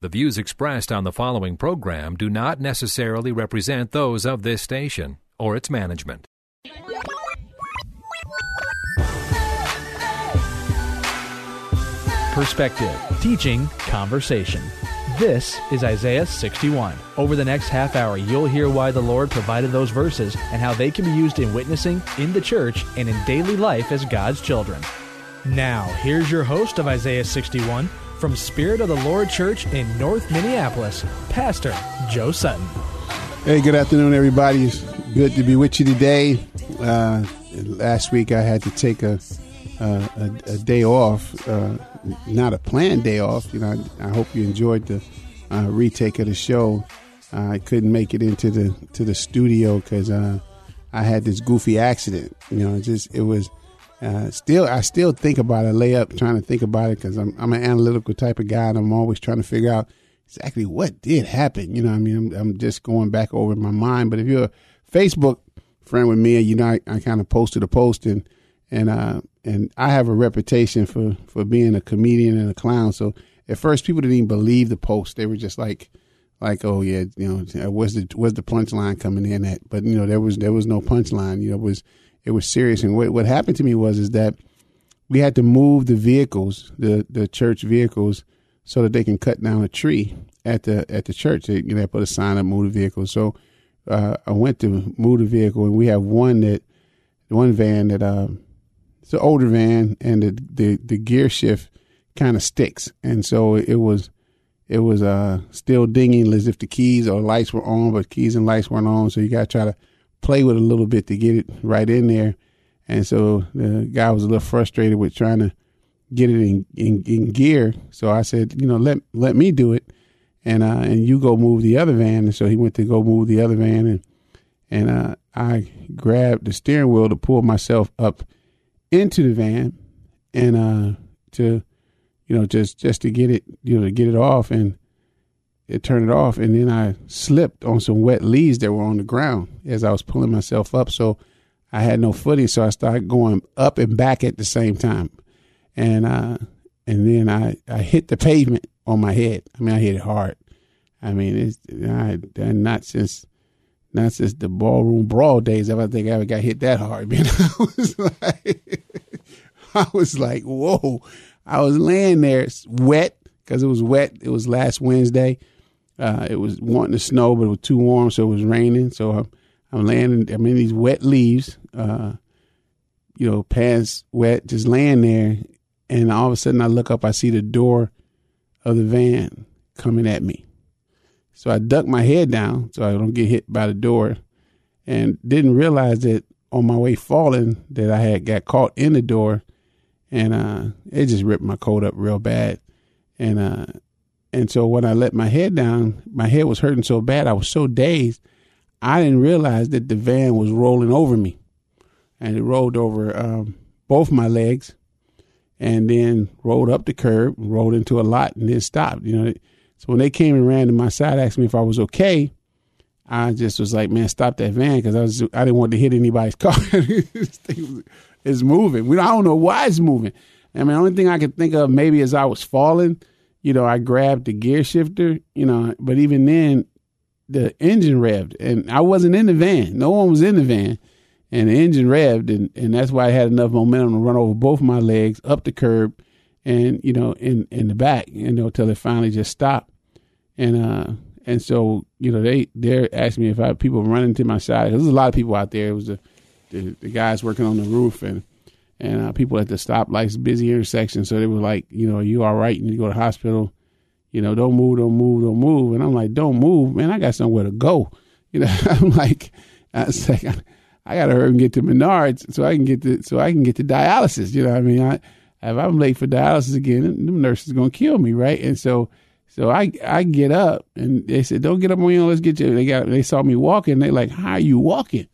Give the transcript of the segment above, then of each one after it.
The views expressed on the following program do not necessarily represent those of this station or its management. Perspective, teaching, conversation. This is Isaiah 61. Over the next half hour, you'll hear why the Lord provided those verses and how they can be used in witnessing, in the church, and in daily life as God's children. Now, here's your host of Isaiah 61 from Spirit of the Lord Church in North Minneapolis, Pastor Joe Sutton. Hey, good afternoon, everybody. It's good to be with you today. Uh, last week I had to take a uh, a, a, day off, uh, not a planned day off. You know, I, I hope you enjoyed the uh, retake of the show. I couldn't make it into the to the studio because uh, I had this goofy accident. You know, just it was uh, still I still think about it, lay up trying to think about it because I'm I'm an analytical type of guy and I'm always trying to figure out exactly what did happen. You know, I mean, I'm, I'm just going back over my mind. But if you're a Facebook friend with me, you know, I, I kind of posted a post and and uh, and I have a reputation for for being a comedian and a clown. So at first, people didn't even believe the post. They were just like, like, oh yeah, you know, where's the where's the punchline coming in at? But you know, there was there was no punchline. You know, it was it was serious. And what what happened to me was is that we had to move the vehicles, the the church vehicles, so that they can cut down a tree at the at the church. They, you know, put a sign up, move the vehicle. So uh, I went to move the vehicle, and we have one that one van that. Uh, it's an older van, and the the, the gear shift kind of sticks, and so it was it was uh, still dinging as if the keys or lights were on, but keys and lights weren't on. So you got to try to play with it a little bit to get it right in there. And so the guy was a little frustrated with trying to get it in, in, in gear. So I said, you know, let let me do it, and uh, and you go move the other van. And so he went to go move the other van, and and uh, I grabbed the steering wheel to pull myself up into the van and uh to you know just just to get it you know to get it off and it turned it off and then I slipped on some wet leaves that were on the ground as I was pulling myself up so I had no footing so I started going up and back at the same time and uh and then I I hit the pavement on my head I mean I hit it hard I mean it's I not since not since the ballroom brawl days ever think I ever got hit that hard. Man, I was like, I was like, whoa! I was laying there wet because it was wet. It was last Wednesday. Uh, it was wanting to snow, but it was too warm, so it was raining. So I'm, I'm laying. I'm in these wet leaves. Uh, you know, pants wet, just laying there, and all of a sudden I look up. I see the door of the van coming at me. So I ducked my head down so I don't get hit by the door and didn't realize that on my way falling that I had got caught in the door and uh, it just ripped my coat up real bad. And uh, and so when I let my head down, my head was hurting so bad, I was so dazed, I didn't realize that the van was rolling over me. And it rolled over um, both my legs and then rolled up the curb, rolled into a lot and then stopped. You know, so when they came and ran to my side, asked me if I was okay. I just was like, man, stop that van because I was I didn't want to hit anybody's car. it's moving. We I don't know why it's moving. I mean, the only thing I could think of maybe as I was falling, you know, I grabbed the gear shifter, you know, but even then, the engine revved, and I wasn't in the van. No one was in the van, and the engine revved, and, and that's why I had enough momentum to run over both my legs up the curb and you know in in the back you know till it finally just stopped. And uh and so you know they they asked me if I people running to my side. There's a lot of people out there. It was the the, the guys working on the roof and and uh, people at the stoplights busy intersection so they were like you know you all right And you go to the hospital you know don't move don't move don't move and I'm like don't move man I got somewhere to go you know I'm like I was like I gotta hurry and get to Menards so I can get to so I can get to dialysis you know what I mean I if I'm late for dialysis again, the nurse is gonna kill me, right? And so, So I I get up and they said, "Don't get up on own. Let's get you." They got they saw me walking. They like, "How are you walking?"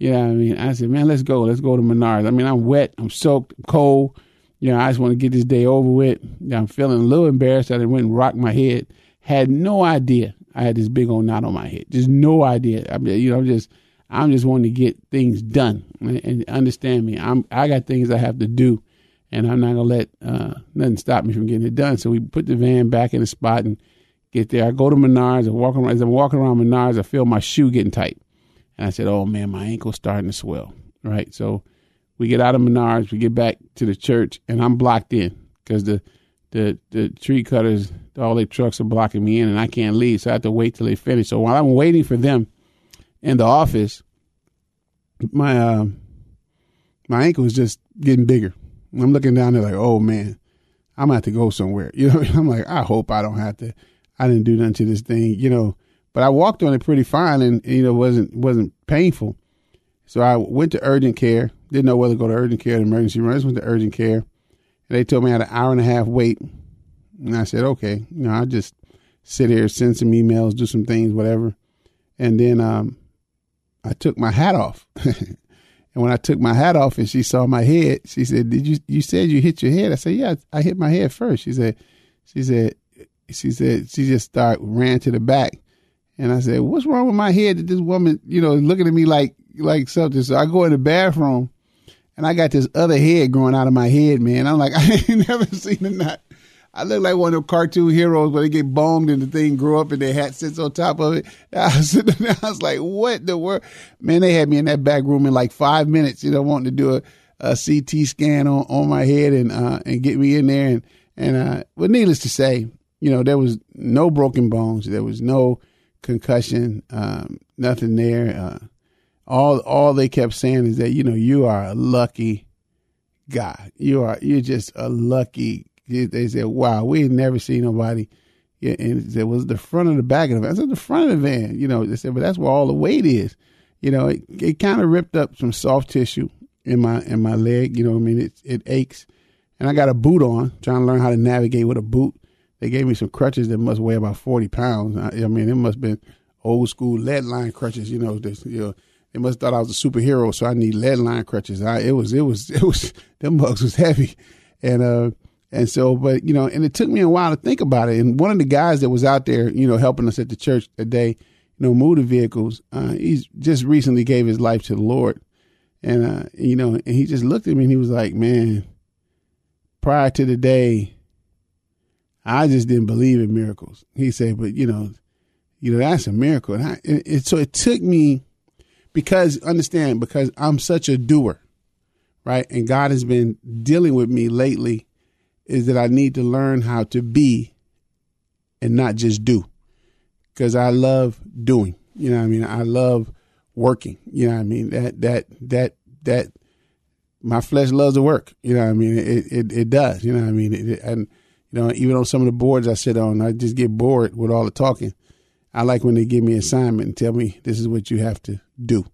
You know what I mean? I said, "Man, let's go. Let's go to Menards." I mean, I'm wet. I'm soaked. I'm cold. You know, I just want to get this day over with. I'm feeling a little embarrassed. That I went and rocked my head. Had no idea I had this big old knot on my head. Just no idea. I mean, you know, just I'm just wanting to get things done and, and understand me. I'm I got things I have to do and I'm not gonna let uh, nothing stop me from getting it done. So we put the van back in the spot and get there. I go to Menards. I walk around. As I'm walking around Menards, I feel my shoe getting tight, and I said, "Oh man, my ankle's starting to swell." Right. So we get out of Menards. We get back to the church, and I'm blocked in because the the the tree cutters, all their trucks are blocking me in, and I can't leave. So I have to wait till they finish. So while I'm waiting for them in the office, my uh, my ankle is just getting bigger I'm looking down there like, oh man, I'm gonna have to go somewhere. You know, I'm like, I hope I don't have to. I didn't do nothing to this thing, you know. But I walked on it pretty fine, and you know, wasn't wasn't painful. So I went to urgent care. Didn't know whether to go to urgent care or emergency room. I just went to urgent care, and they told me I had an hour and a half wait. And I said, okay, you know, I just sit here, send some emails, do some things, whatever. And then um, I took my hat off. And when I took my hat off and she saw my head, she said, "Did you? You said you hit your head?" I said, "Yeah, I hit my head first. She said, "She said, she said she just started ran to the back." And I said, "What's wrong with my head that this woman, you know, looking at me like like something?" So I go in the bathroom, and I got this other head growing out of my head, man. I'm like, I ain't never seen a knot. I look like one of them cartoon heroes where they get bombed and the thing grow up and their hat sits on top of it. I was, sitting there, I was like, what the world? Man, they had me in that back room in like five minutes, you know, wanting to do a, a CT scan on, on my head and, uh, and get me in there. And, and, uh, but needless to say, you know, there was no broken bones. There was no concussion, um, nothing there. Uh, all, all they kept saying is that, you know, you are a lucky guy. You are, you're just a lucky they said, "Wow, we never seen nobody." And it was the front of the back of the van. I said the front of the van. You know, they said, but that's where all the weight is. You know, it, it kind of ripped up some soft tissue in my in my leg. You know, I mean, it it aches, and I got a boot on, trying to learn how to navigate with a boot. They gave me some crutches that must weigh about forty pounds. I, I mean, it must have been old school lead line crutches. You know, this, you know, they must have thought I was a superhero, so I need lead line crutches. I, it was it was it was them bugs was heavy, and uh, and so, but you know, and it took me a while to think about it. And one of the guys that was out there, you know, helping us at the church that day, you know, motor vehicles, uh, he's just recently gave his life to the Lord. And, uh, you know, and he just looked at me and he was like, man, prior to the day, I just didn't believe in miracles. He said, but you know, you know, that's a miracle. And, I, and so it took me because understand, because I'm such a doer, right? And God has been dealing with me lately is that I need to learn how to be and not just do. Because I love doing. You know what I mean? I love working. You know what I mean? That that that that my flesh loves to work. You know what I mean? It it, it does. You know what I mean? It, and you know, even on some of the boards I sit on, I just get bored with all the talking. I like when they give me an assignment and tell me this is what you have to do,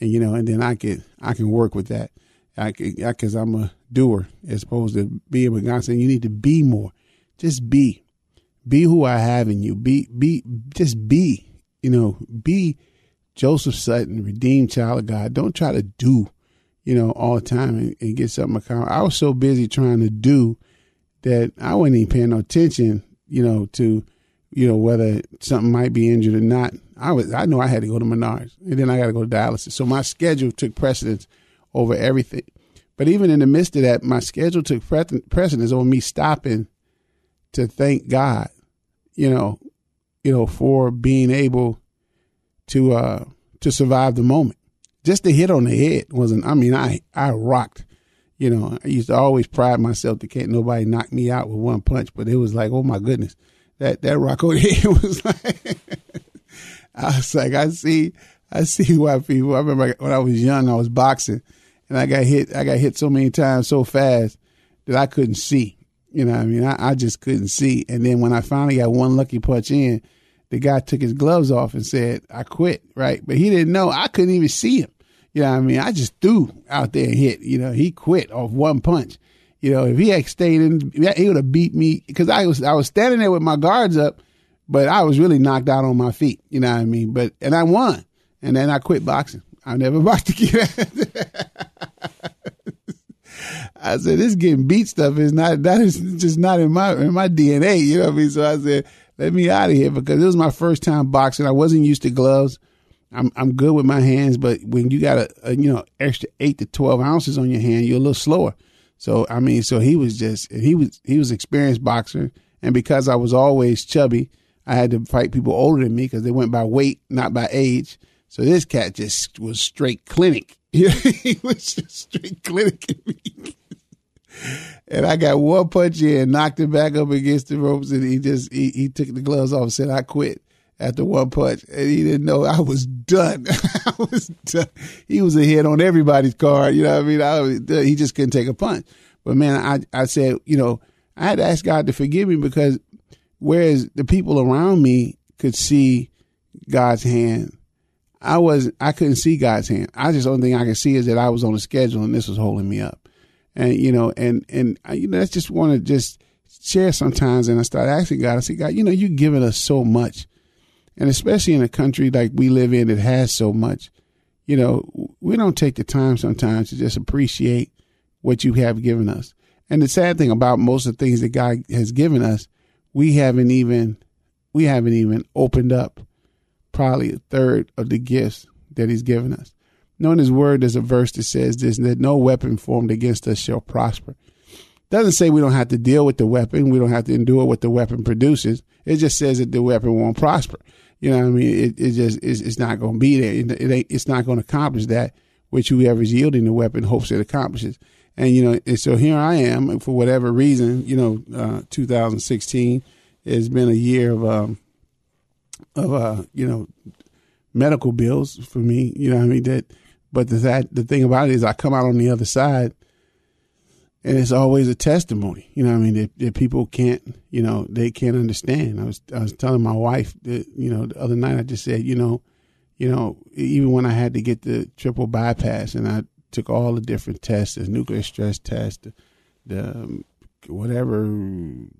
and you know, and then I can I can work with that. I because I'm a doer as opposed to being with God saying you need to be more. Just be. Be who I have in you. Be be just be. You know, be Joseph Sutton, redeemed child of God. Don't try to do, you know, all the time and, and get something accomplished. I was so busy trying to do that I wasn't even paying no attention, you know, to, you know, whether something might be injured or not. I was I know I had to go to Menards and then I got to go to dialysis. So my schedule took precedence over everything. But even in the midst of that, my schedule took precedence over me stopping to thank God, you know, you know, for being able to uh to survive the moment. Just the hit on the head wasn't I mean, I I rocked. You know, I used to always pride myself that can't nobody knock me out with one punch, but it was like, oh my goodness. That that rock on the head was like I was like, I see I see why people I remember when I was young I was boxing and I got hit. I got hit so many times so fast that I couldn't see. You know, I mean, I, I just couldn't see. And then when I finally got one lucky punch in, the guy took his gloves off and said, "I quit." Right, but he didn't know I couldn't even see him. You know, I mean, I just threw out there and hit. You know, he quit off one punch. You know, if he had stayed in, he would have beat me because I was I was standing there with my guards up, but I was really knocked out on my feet. You know what I mean? But and I won, and then I quit boxing. I never boxed again. I said, this getting beat stuff is not that is just not in my in my DNA. You know what I mean? So I said, let me out of here because it was my first time boxing. I wasn't used to gloves. I'm I'm good with my hands, but when you got a, a, you know extra eight to twelve ounces on your hand, you're a little slower. So I mean, so he was just he was he was experienced boxer, and because I was always chubby, I had to fight people older than me because they went by weight, not by age. So this cat just was straight clinic. he was just straight clinic and I got one punch in, knocked him back up against the ropes, and he just he, he took the gloves off and said, "I quit." After one punch, and he didn't know I was done. I was done. He was a hit on everybody's card. You know what I mean? I was, uh, he just couldn't take a punch. But man, I I said, you know, I had to ask God to forgive me because whereas the people around me could see God's hand I was I couldn't see God's hand. I just only thing I could see is that I was on a schedule and this was holding me up. And you know, and and uh, you know, that's just want to just share sometimes. And I start asking God. I say, God, you know, you've given us so much, and especially in a country like we live in that has so much. You know, we don't take the time sometimes to just appreciate what you have given us. And the sad thing about most of the things that God has given us, we haven't even we haven't even opened up probably a third of the gifts that he's given us. Knowing his word, there's a verse that says this, that no weapon formed against us shall prosper. Doesn't say we don't have to deal with the weapon. We don't have to endure what the weapon produces. It just says that the weapon won't prosper. You know what I mean? It, it just, it's, it's not going to be there. It, it it's not going to accomplish that which whoever's yielding the weapon hopes it accomplishes. And, you know, and so here I am for whatever reason, you know, uh, 2016 has been a year of, um, of uh, you know, medical bills for me. You know I mean? That, but the that the thing about it is, I come out on the other side, and it's always a testimony. You know I mean? That, that people can't, you know, they can't understand. I was I was telling my wife that, you know, the other night I just said, you know, you know, even when I had to get the triple bypass and I took all the different tests, the nuclear stress test, the, the um, whatever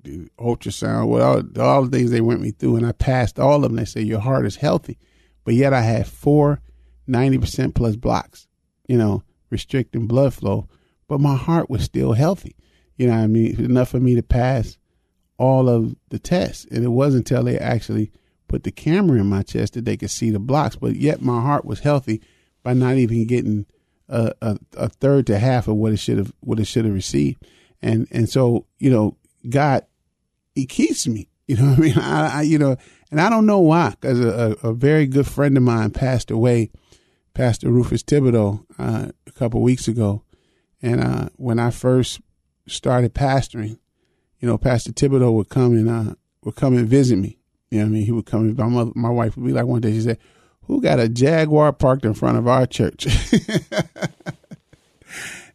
the ultrasound, what all, all the things they went me through, and I passed all of them. They say your heart is healthy, but yet I had four 90% plus blocks, you know, restricting blood flow, but my heart was still healthy. You know I mean? Enough for me to pass all of the tests. And it wasn't until they actually put the camera in my chest that they could see the blocks, but yet my heart was healthy by not even getting a, a, a third to half of what it should have what it should have received and and so you know God he keeps me you know I mean I, I, you know and I don't know why because a, a, very good friend of mine passed away Pastor Rufus Thibodeau uh, a couple weeks ago and uh, when I first started pastoring you know Pastor Thibodeau would come and uh, would come and visit me. You know I mean? He would come my mother my wife would be like one day she said who got a Jaguar parked in front of our church?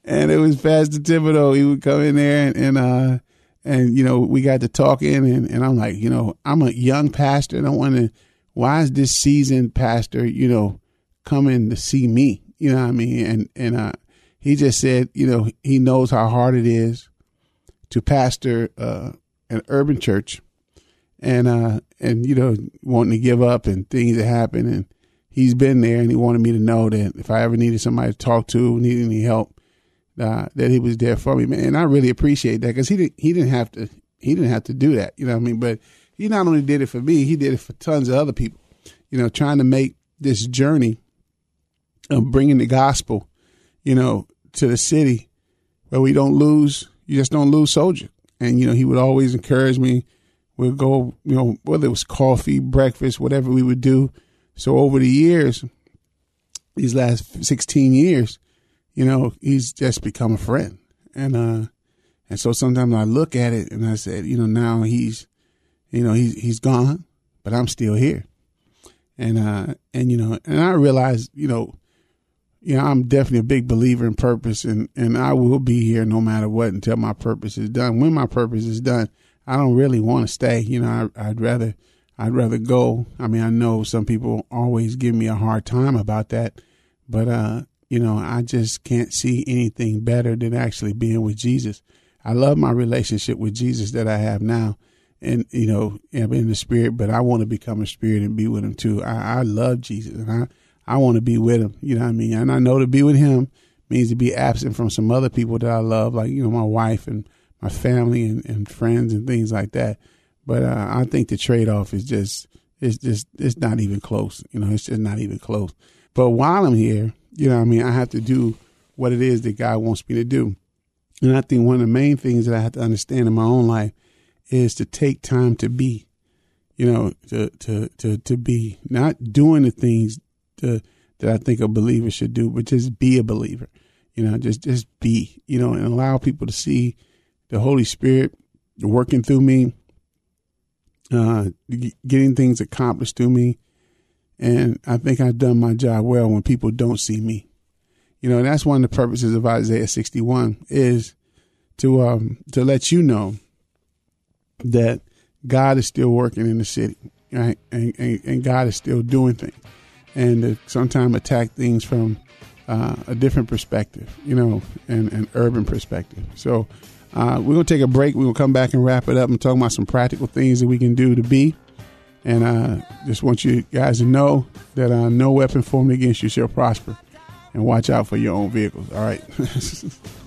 And it was Pastor Thibodeau. He would come in there and, and uh and you know we got to talking and, and I'm like you know I'm a young pastor. And I want to why is this seasoned pastor you know coming to see me? You know what I mean? And and uh he just said you know he knows how hard it is to pastor uh an urban church and uh and you know wanting to give up and things that happen and he's been there and he wanted me to know that if I ever needed somebody to talk to needed any help uh, that he was there for me, man. And I really appreciate that because he didn't he didn't have to he didn't have to do that, you know what I mean? But he not only did it for me, he did it for tons of other people. You know, trying to make this journey of bringing the gospel, you know, to the city where we don't lose, you just don't lose soldier. And you know, he would always encourage me. We'd go, you know, whether it was coffee, breakfast, whatever we would do. So over the years, these last 16 years, you know, he's just become a friend. And, uh, and so sometimes I look at it and I said, you know, now he's, you know, he's, he's gone, but I'm still here. And, uh, and, you know, and I realize, you know, you know, I'm definitely a big believer in purpose and, and I will be here no matter what until my purpose is done. When my purpose is done, I don't really want to stay. You know, I, I'd rather, I'd rather go. I mean, I know some people always give me a hard time about that, but, uh, you know, I just can't see anything better than actually being with Jesus. I love my relationship with Jesus that I have now. And, you know, I'm in the spirit, but I want to become a spirit and be with him too. I, I love Jesus and I, I want to be with him. You know what I mean? And I know to be with him means to be absent from some other people that I love, like, you know, my wife and my family and, and friends and things like that. But uh, I think the trade off is just, it's just, it's not even close. You know, it's just not even close. But while I'm here, you know what I mean? I have to do what it is that God wants me to do. And I think one of the main things that I have to understand in my own life is to take time to be, you know, to, to, to, to be not doing the things that I think a believer should do, but just be a believer, you know, just, just be, you know, and allow people to see the Holy Spirit working through me, uh, getting things accomplished through me. And I think I've done my job well when people don't see me. You know, that's one of the purposes of Isaiah 61 is to um to let you know that God is still working in the city, right? And and, and God is still doing things, and sometimes attack things from uh, a different perspective, you know, and an urban perspective. So uh, we're gonna take a break. We're gonna come back and wrap it up and talk about some practical things that we can do to be. And I uh, just want you guys to know that uh, no weapon formed against you shall prosper and watch out for your own vehicles. All right.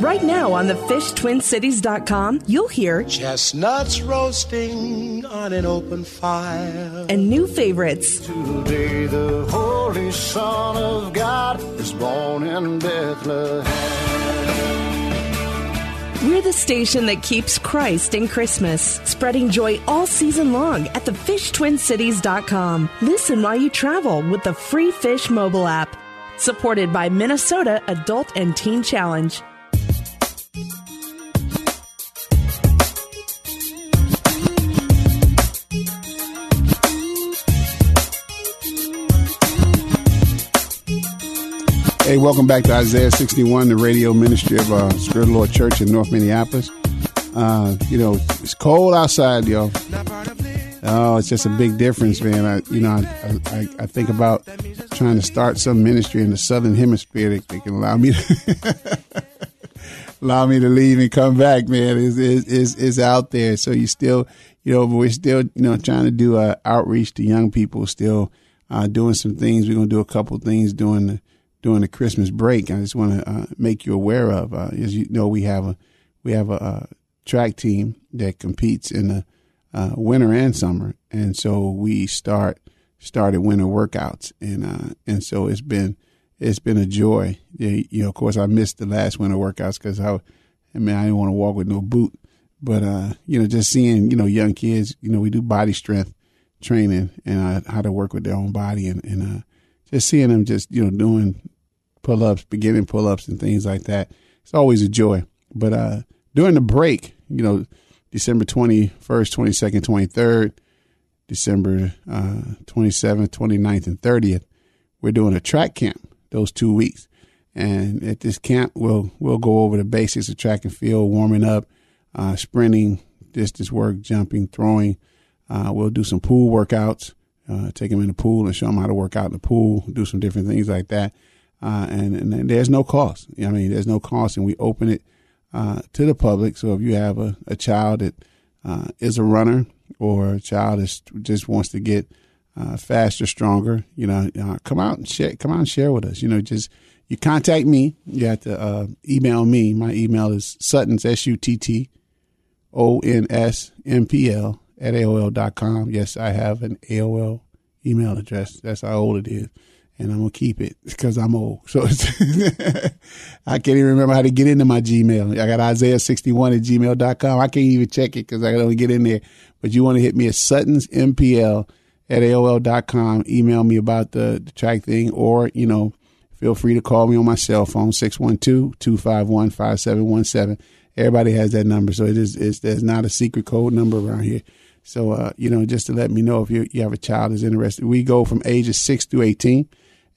Right now on the fishtwincities.com, you'll hear chestnuts roasting on an open fire and new favorites. Today, the Holy Son of God is born in Bethlehem. We're the station that keeps Christ in Christmas, spreading joy all season long at the fishtwincities.com. Listen while you travel with the free Fish mobile app, supported by Minnesota Adult and Teen Challenge. Hey, welcome back to Isaiah 61, the radio ministry of uh, Spirit of Lord Church in North Minneapolis. Uh, you know, it's cold outside, y'all. Oh, it's just a big difference, man. I, you know, I, I, I think about trying to start some ministry in the Southern Hemisphere that, that can allow me to allow me to leave and come back, man. Is is is out there. So you still, you know, we're still, you know, trying to do uh, outreach to young people. Still uh, doing some things. We're gonna do a couple things during the during the Christmas break. I just want to uh, make you aware of. Uh, as you know, we have a we have a, a track team that competes in the uh, winter and summer, and so we start started winter workouts, and uh, and so it's been it's been a joy. You know, of course, I missed the last winter workouts because I, I mean, I didn't want to walk with no boot, but uh, you know, just seeing you know young kids, you know, we do body strength training and uh, how to work with their own body, and and just seeing them just you know doing pull ups, beginning pull ups, and things like that. It's always a joy. But uh, during the break, you know, December 21st, 22nd, 23rd, December uh, 27th, 29th, and 30th, we're doing a track camp those two weeks. And at this camp, we'll we'll go over the basics of track and field, warming up, uh, sprinting, distance work, jumping, throwing. Uh, we'll do some pool workouts, uh, take them in the pool and show them how to work out in the pool, do some different things like that. Uh, and, and, there's no cost. I mean, there's no cost, and we open it uh, to the public. So if you have a, a child that uh, is a runner or a child that just wants to get uh, faster, stronger, you know, uh, come out and share. Come out and share with us. You know, just you contact me. You have to uh, email me. My email is Sutton's S U T T O N S M P L at AOL dot com. Yes, I have an AOL email address. That's how old it is and I'm gonna keep it because I'm old. So I can't even remember how to get into my Gmail. I got Isaiah61 at gmail.com. I can't even check it because I don't get in there. But you want to hit me at Sutton's MPL at AOL.com. Email me about the, the track thing or, you know, feel free to call me on my cell phone, 612-251-5717. Everybody has that number. So it is, it's, there's not a secret code number around here. So, uh, you know, just to let me know if you, you have a child is interested. We go from ages 6 through 18.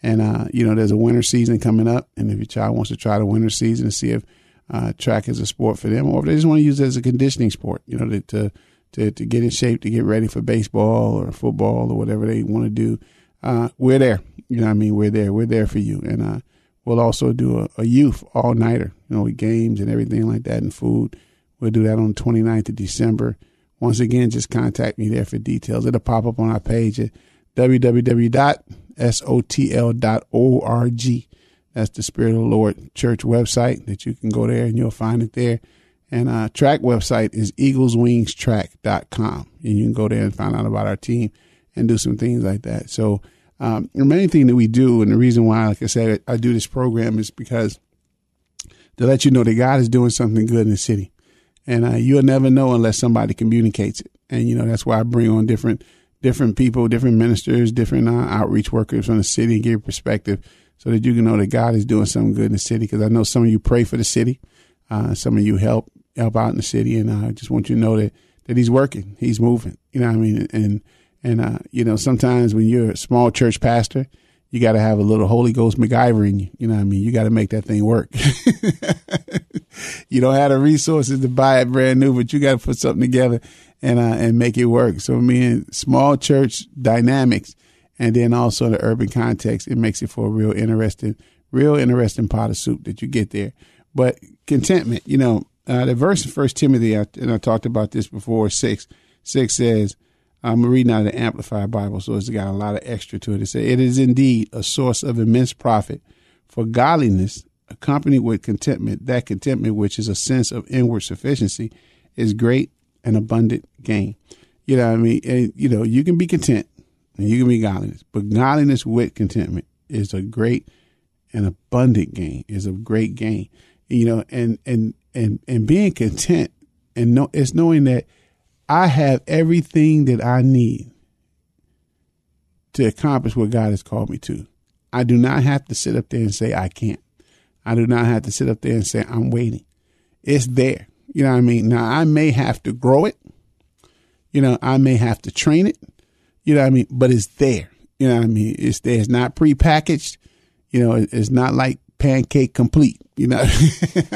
And, uh, you know, there's a winter season coming up. And if your child wants to try the winter season to see if uh, track is a sport for them, or if they just want to use it as a conditioning sport, you know, to, to, to, to get in shape, to get ready for baseball or football or whatever they want to do, uh, we're there. You know what I mean? We're there. We're there for you. And uh, we'll also do a, a youth all nighter, you know, with games and everything like that and food. We'll do that on the 29th of December. Once again, just contact me there for details. It'll pop up on our page at www.sotl.org. That's the Spirit of the Lord Church website that you can go there and you'll find it there. And our track website is eagleswingstrack.com. And you can go there and find out about our team and do some things like that. So, um, the main thing that we do, and the reason why, like I said, I do this program is because to let you know that God is doing something good in the city. And uh, you'll never know unless somebody communicates it. And, you know, that's why I bring on different different people, different ministers, different uh, outreach workers from the city and give perspective so that you can know that God is doing something good in the city. Because I know some of you pray for the city, uh, some of you help help out in the city, and I just want you to know that that He's working, He's moving. You know what I mean? And and uh, you know sometimes when you're a small church pastor, you got to have a little Holy Ghost MacGyver in you. You know what I mean? You got to make that thing work. you don't have the resources to buy it brand new, but you got to put something together and uh, and make it work. So, I mean, small church dynamics and then also the urban context, it makes it for a real interesting, real interesting pot of soup that you get there. But contentment, you know, uh, the verse in First Timothy, and I talked about this before, six, six says, I'm reading out of the Amplified Bible, so it's got a lot of extra to it. It says, It is indeed a source of immense profit for godliness, accompanied with contentment. That contentment, which is a sense of inward sufficiency, is great and abundant gain. You know what I mean? And, you know, you can be content and you can be godliness. But godliness with contentment is a great and abundant gain, is a great gain. You know, and and and and being content and know it's knowing that I have everything that I need to accomplish what God has called me to. I do not have to sit up there and say I can't. I do not have to sit up there and say I'm waiting. It's there. You know what I mean? Now I may have to grow it. You know, I may have to train it. You know what I mean? But it's there. You know what I mean? It's there. It's not prepackaged. You know, it's not like pancake complete. You know,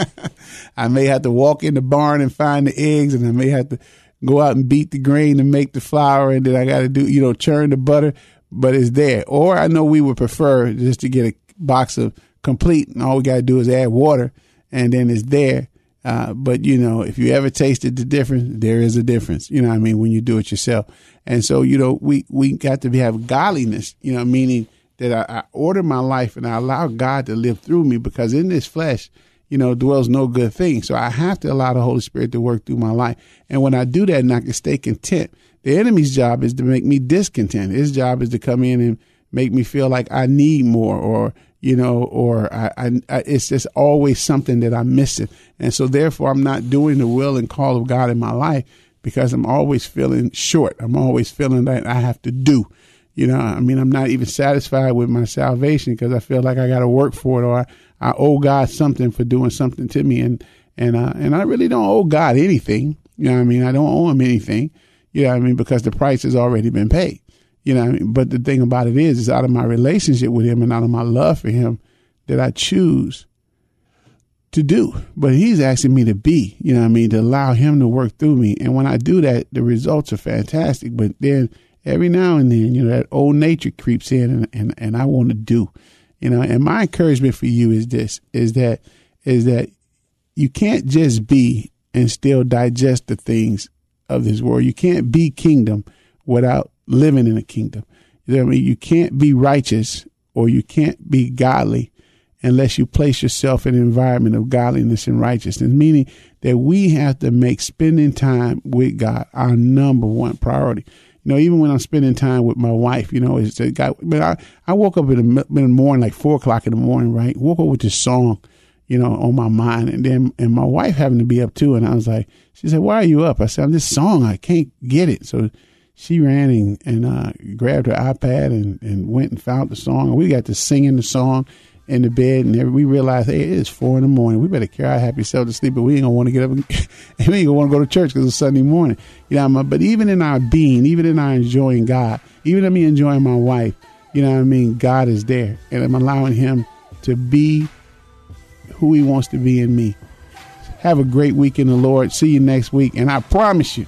I may have to walk in the barn and find the eggs, and I may have to go out and beat the grain and make the flour, and then I got to do, you know, churn the butter. But it's there. Or I know we would prefer just to get a box of complete, and all we got to do is add water, and then it's there. Uh, but you know, if you ever tasted the difference, there is a difference. You know I mean? When you do it yourself. And so, you know, we, we got to be, have godliness, you know, meaning that I, I order my life and I allow God to live through me because in this flesh, you know, dwells no good thing. So I have to allow the Holy Spirit to work through my life. And when I do that and I can stay content, the enemy's job is to make me discontent. His job is to come in and make me feel like I need more or, you know, or I, I, I, it's just always something that I'm missing. And so therefore I'm not doing the will and call of God in my life because I'm always feeling short. I'm always feeling that I have to do. You know, I mean, I'm not even satisfied with my salvation because I feel like I got to work for it or I, I owe God something for doing something to me. And, and, uh, and I really don't owe God anything. You know I mean? I don't owe him anything. You know I mean? Because the price has already been paid. You know, but the thing about it is, it's out of my relationship with him and out of my love for him that I choose to do. But he's asking me to be, you know I mean, to allow him to work through me. And when I do that, the results are fantastic. But then every now and then, you know, that old nature creeps in and, and, and I want to do, you know, and my encouragement for you is this, is that, is that you can't just be and still digest the things of this world. You can't be kingdom without living in a kingdom. You know what I mean? You can't be righteous or you can't be godly unless you place yourself in an environment of godliness and righteousness, meaning that we have to make spending time with God our number one priority. You know, even when I'm spending time with my wife, you know, it's a guy. But I, I woke up in the, in the morning, like four o'clock in the morning, right? Woke up with this song, you know, on my mind, and then and my wife having to be up too. And I was like, she said, "Why are you up?" I said, "I'm this song. I can't get it." So she ran and, and uh, grabbed her iPad and, and went and found the song. And we got to singing the song in the bed, and we realized, hey, it's four in the morning. We better carry our happy self to sleep, but we ain't gonna want to get up and, and we ain't gonna want to go to church because it's Sunday morning. You know, but even in our being, even in our enjoying God, even in me enjoying my wife, you know what I mean? God is there, and I'm allowing Him to be who He wants to be in me. Have a great week in the Lord. See you next week, and I promise you,